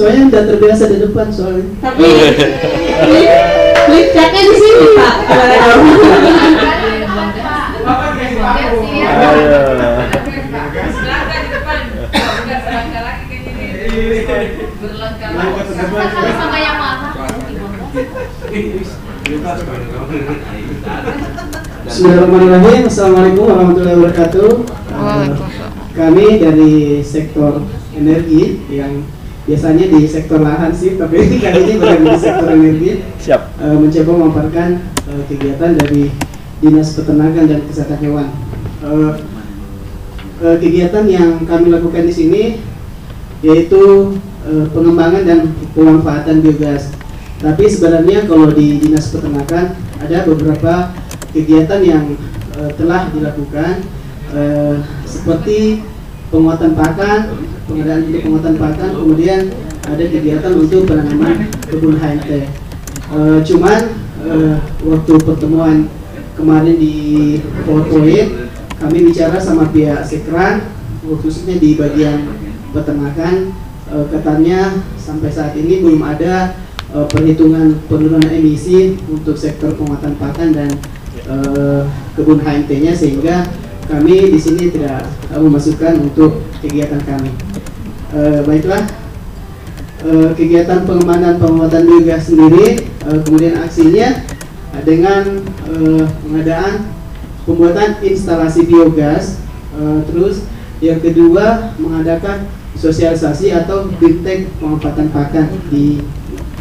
soalnya udah terbiasa di depan soalnya. Tapi klik di sini Pak. sama yang? Bismillahirrahmanirrahim. Assalamualaikum warahmatullahi wabarakatuh. Uh, Waalaikumsalam. kami dari sektor energi yang biasanya di sektor lahan sih, tapi kali ini berada di sektor energi. Siap. uh, mencoba memaparkan uh, kegiatan dari Dinas Peternakan dan Kesehatan Hewan. Uh, uh, kegiatan yang kami lakukan di sini yaitu uh, pengembangan dan pemanfaatan biogas. Tapi sebenarnya kalau di Dinas Peternakan ada beberapa kegiatan yang uh, telah dilakukan uh, seperti penguatan pakan, pengadaan untuk penguatan pakan, kemudian ada kegiatan untuk penanaman kebun HMT. Eh, cuman eh, waktu pertemuan kemarin di PowerPoint kami bicara sama pihak Sekran khususnya di bagian peternakan eh, katanya sampai saat ini belum ada eh, perhitungan penurunan emisi untuk sektor penguatan pakan dan eh, kebun HMT-nya sehingga kami di sini tidak eh, memasukkan untuk kegiatan kami. Eh, baiklah, eh, kegiatan pengembangan penguatan biogas sendiri, eh, kemudian aksinya dengan eh, pengadaan pembuatan instalasi biogas, eh, terus yang kedua mengadakan sosialisasi atau bimtek pemanfaatan pakan di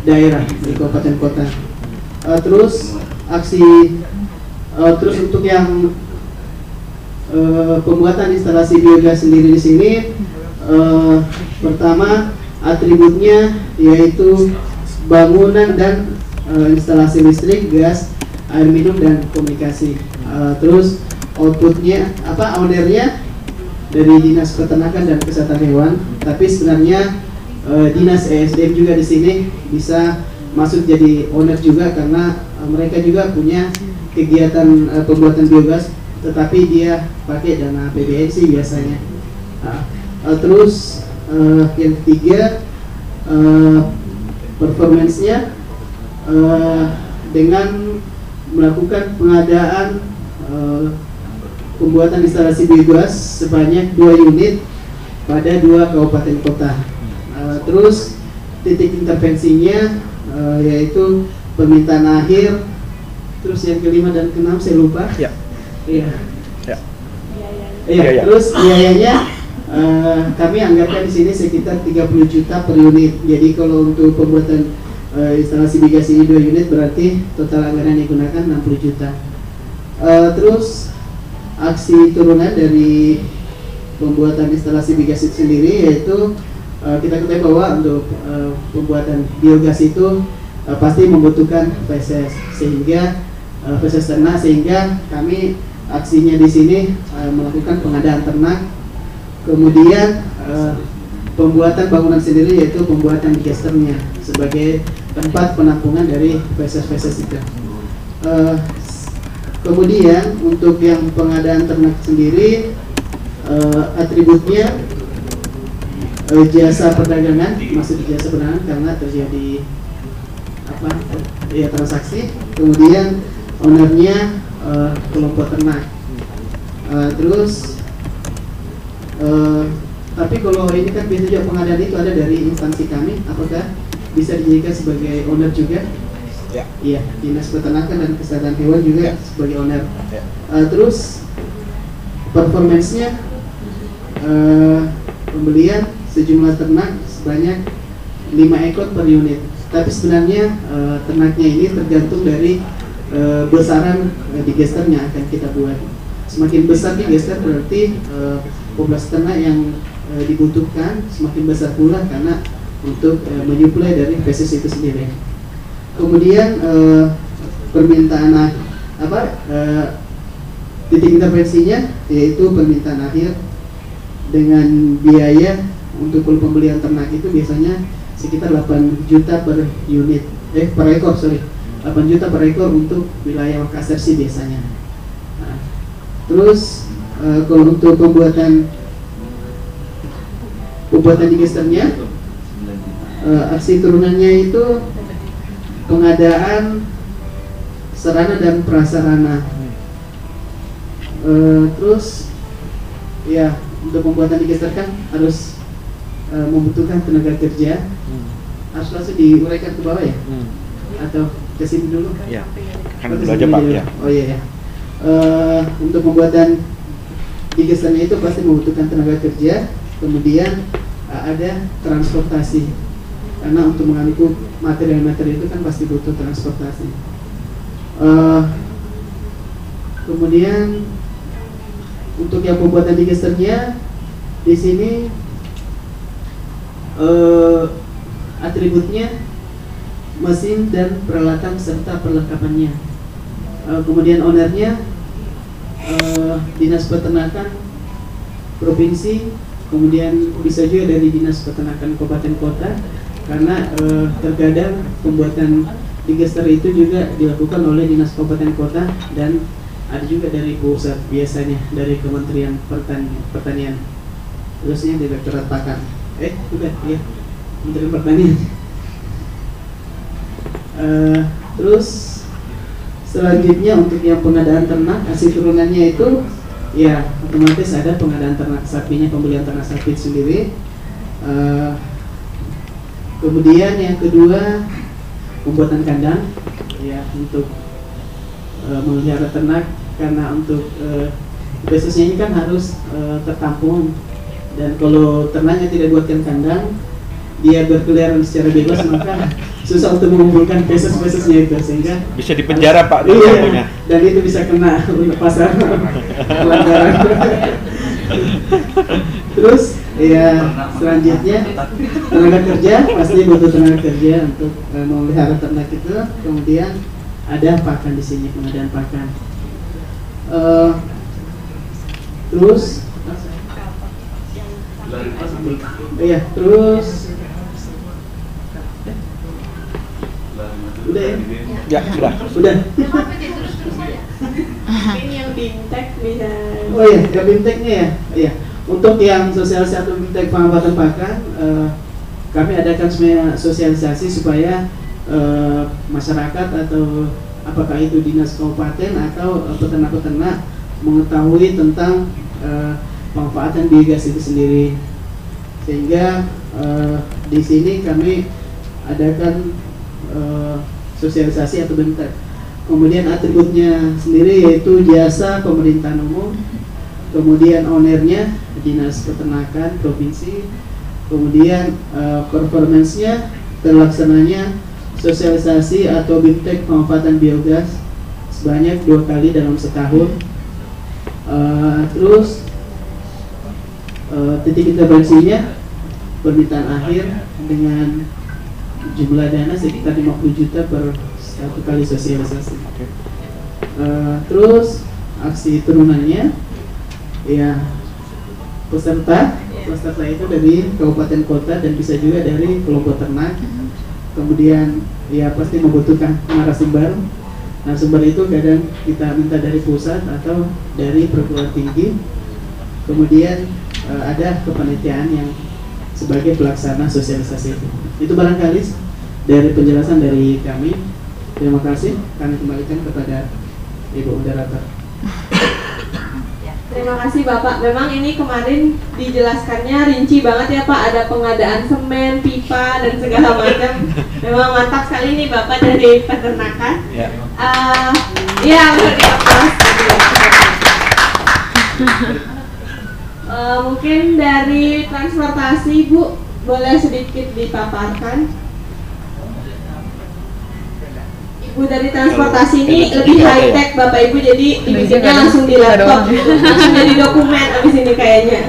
daerah di kabupaten kota. Eh, terus aksi eh, terus untuk yang eh, pembuatan instalasi biogas sendiri di sini eh, pertama atributnya yaitu bangunan dan eh, instalasi listrik, gas, air minum dan komunikasi. Eh, terus outputnya apa ownernya dari dinas peternakan dan kesehatan hewan. Tapi sebenarnya eh, dinas ESDM juga di sini bisa masuk jadi owner juga karena mereka juga punya kegiatan pembuatan biogas, tetapi dia pakai dana APBN sih biasanya. Nah, eh, terus eh, yang ketiga eh, performance-nya eh, dengan melakukan pengadaan eh, pembuatan instalasi biogas sebanyak dua unit pada dua kabupaten kota. Eh, terus titik intervensinya eh, yaitu permintaan akhir. Terus yang kelima dan keenam saya lupa. Ya. Iya. Ya. Iya, Biaya. terus biayanya eh, kami anggarkan di sini sekitar 30 juta per unit. Jadi kalau untuk pembuatan eh, instalasi biogas ini dua unit berarti total anggaran yang digunakan 60 juta. Eh, terus aksi turunan dari pembuatan instalasi biogas itu sendiri yaitu eh, kita ketahui bahwa untuk eh, pembuatan biogas itu eh, pasti membutuhkan feses sehingga eh, feses ternak sehingga kami aksinya di sini eh, melakukan pengadaan ternak kemudian eh, pembuatan bangunan sendiri yaitu pembuatan gesternya sebagai tempat penampungan dari feses-feses itu. Eh, kemudian untuk yang pengadaan ternak sendiri eh, atributnya eh, jasa perdagangan masuk di jasa perdagangan karena terjadi apa ya transaksi kemudian ownernya eh, kelompok ternak Eh, terus eh, tapi kalau ini kan biasanya juga pengadaan itu ada dari instansi kami apakah bisa dijadikan sebagai owner juga Ya. iya dinas peternakan dan kesehatan hewan juga Ya. sebagai owner Ya. Eh, terus performance-nya eh, pembelian sejumlah ternak sebanyak 5 ekor per unit. Tapi sebenarnya eh, ternaknya ini tergantung dari eh, besaran eh, digesternya akan kita buat. Semakin besar digester berarti eh, populasi ternak yang eh, dibutuhkan semakin besar pula karena untuk eh, menyuplai dari feses itu sendiri. Kemudian eh, permintaan apa eh, titik intervensinya yaitu permintaan akhir dengan biaya untuk pembelian ternak itu biasanya sekitar 8 juta per unit eh per ekor sorry 8 juta per ekor untuk wilayah Makassar sih biasanya Nah, terus eh, kalau untuk pembuatan pembuatan digesternya eh, aksi turunannya itu pengadaan sarana dan prasarana. Eh, terus ya untuk pembuatan digister kan harus eh, membutuhkan tenaga kerja. Harus langsung diuraikan ke bawah ya? Atau ke sini dulu? Ya, kan dulu aja Pak dulu. ya. Oh iya ya. Eh, untuk pembuatan digisternya itu pasti membutuhkan tenaga kerja, kemudian eh, ada transportasi. Karena untuk mengangkut materi-materi itu kan pasti butuh transportasi. Eh, kemudian untuk yang pembuatan digisternya di sini eh, atributnya mesin dan peralatan serta perlengkapannya. Eh, kemudian ownernya eh, dinas peternakan provinsi, kemudian bisa juga dari dinas peternakan kabupaten kota, karena eh, terkadang pembuatan digester itu juga dilakukan oleh dinas kabupaten kota dan ada juga dari pusat biasanya dari Kementerian Pertanian, Pertanian. terusnya Direktorat Pakan. Eh, udah, iya. Kementerian Pertanian. Eh, terus selanjutnya untuk yang pengadaan ternak hasil turunannya itu ya otomatis ada pengadaan ternak sapinya pembelian ternak sapi sendiri. Eh, kemudian yang kedua pembuatan kandang ya untuk eh, memelihara ternak. Karena untuk basisnya ini kan harus eh, tertampung. Dan kalau ternaknya tidak buatkan kandang dia berkeliaran secara bebas maka susah untuk mengumpulkan pesos-pesosnya itu sehingga Bisa dipenjara Pak di Iya, dan itu bisa kena untuk pasar pelanggaran. Terus ya selanjutnya tenaga kerja pasti butuh tenaga kerja untuk eh, memelihara ternak itu. Kemudian ada pakan di sini pengadaan pakan. Eh, terus Iya, terus udah ya? Ya, sudah. Udah. Aja? Ini yang bimtek bisa. Oh iya, ya bimteknya ya. Iya. Untuk yang sosialisasi atau bimtek pengamatan pakan, eh, kami adakan sebenarnya sosialisasi supaya eh, masyarakat atau apakah itu dinas kabupaten atau eh, peternak-peternak mengetahui tentang eh, pemanfaatan biogas itu sendiri. Sehingga eh, di sini kami adakan eh, sosialisasi atau bimtek. Kemudian atributnya sendiri yaitu jasa pemerintahan umum, kemudian ownernya dinas peternakan provinsi, kemudian eh, performance-nya terlaksananya sosialisasi atau bimtek pemanfaatan biogas sebanyak dua kali dalam setahun. Eh, terus eh, titik intervensinya permintaan akhir dengan jumlah dana sekitar 50 juta per satu kali sosialisasi. Eh, terus aksi turunannya ya peserta peserta itu dari kabupaten kota dan bisa juga dari kelompok ternak. Kemudian ya pasti membutuhkan narasumber. Narasumber itu kadang kita minta dari pusat atau dari perguruan tinggi. Kemudian eh, ada kepanitiaan yang sebagai pelaksana sosialisasi itu. Itu barangkali dari penjelasan dari kami terima kasih kami kembalikan kepada ibu moderator Terima kasih Bapak. Memang ini kemarin dijelaskannya rinci banget ya Pak. Ada pengadaan semen, pipa dan segala macam. Memang mantap sekali nih Bapak dari peternakan. Ya. Eh, Iya, bisa diaplaus. Eh, mungkin dari transportasi Bu boleh sedikit dipaparkan. Ibu dari transportasi ini lebih high tech Bapak Ibu jadi dibikinnya langsung di laptop langsung jadi dokumen abis ini kayaknya.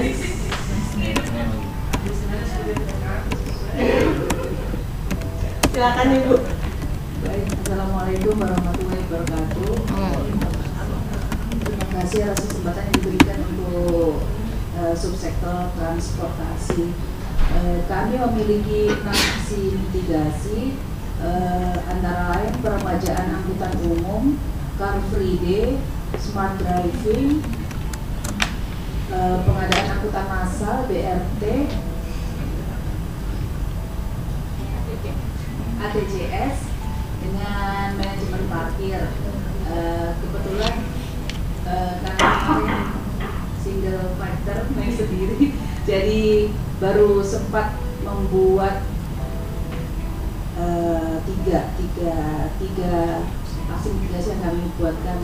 Silakan Ibu. Baik, Assalamualaikum warahmatullahi wabarakatuh. Terima kasih atas kesempatan yang diberikan untuk eh, subsektor transportasi. Eh, kami memiliki enam aksi mitigasi eh, antara lain peremajaan angkutan umum, car free day, smart driving, eh, pengadaan angkutan massal BRT, ATCS dengan manajemen parkir. Eh, kebetulan eh, karena kemarin single fighter main sendiri, jadi baru sempat membuat tiga tiga tiga aksi mitigasi yang kami buatkan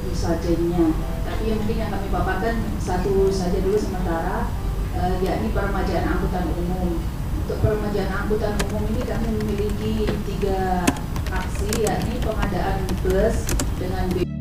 di sajennya. Tapi yang mungkin yang kami paparkan satu saja dulu sementara, eh, yakni peremajaan angkutan umum. Untuk peremajaan angkutan umum ini kami memiliki tiga aksi, yakni pengadaan bus dengan B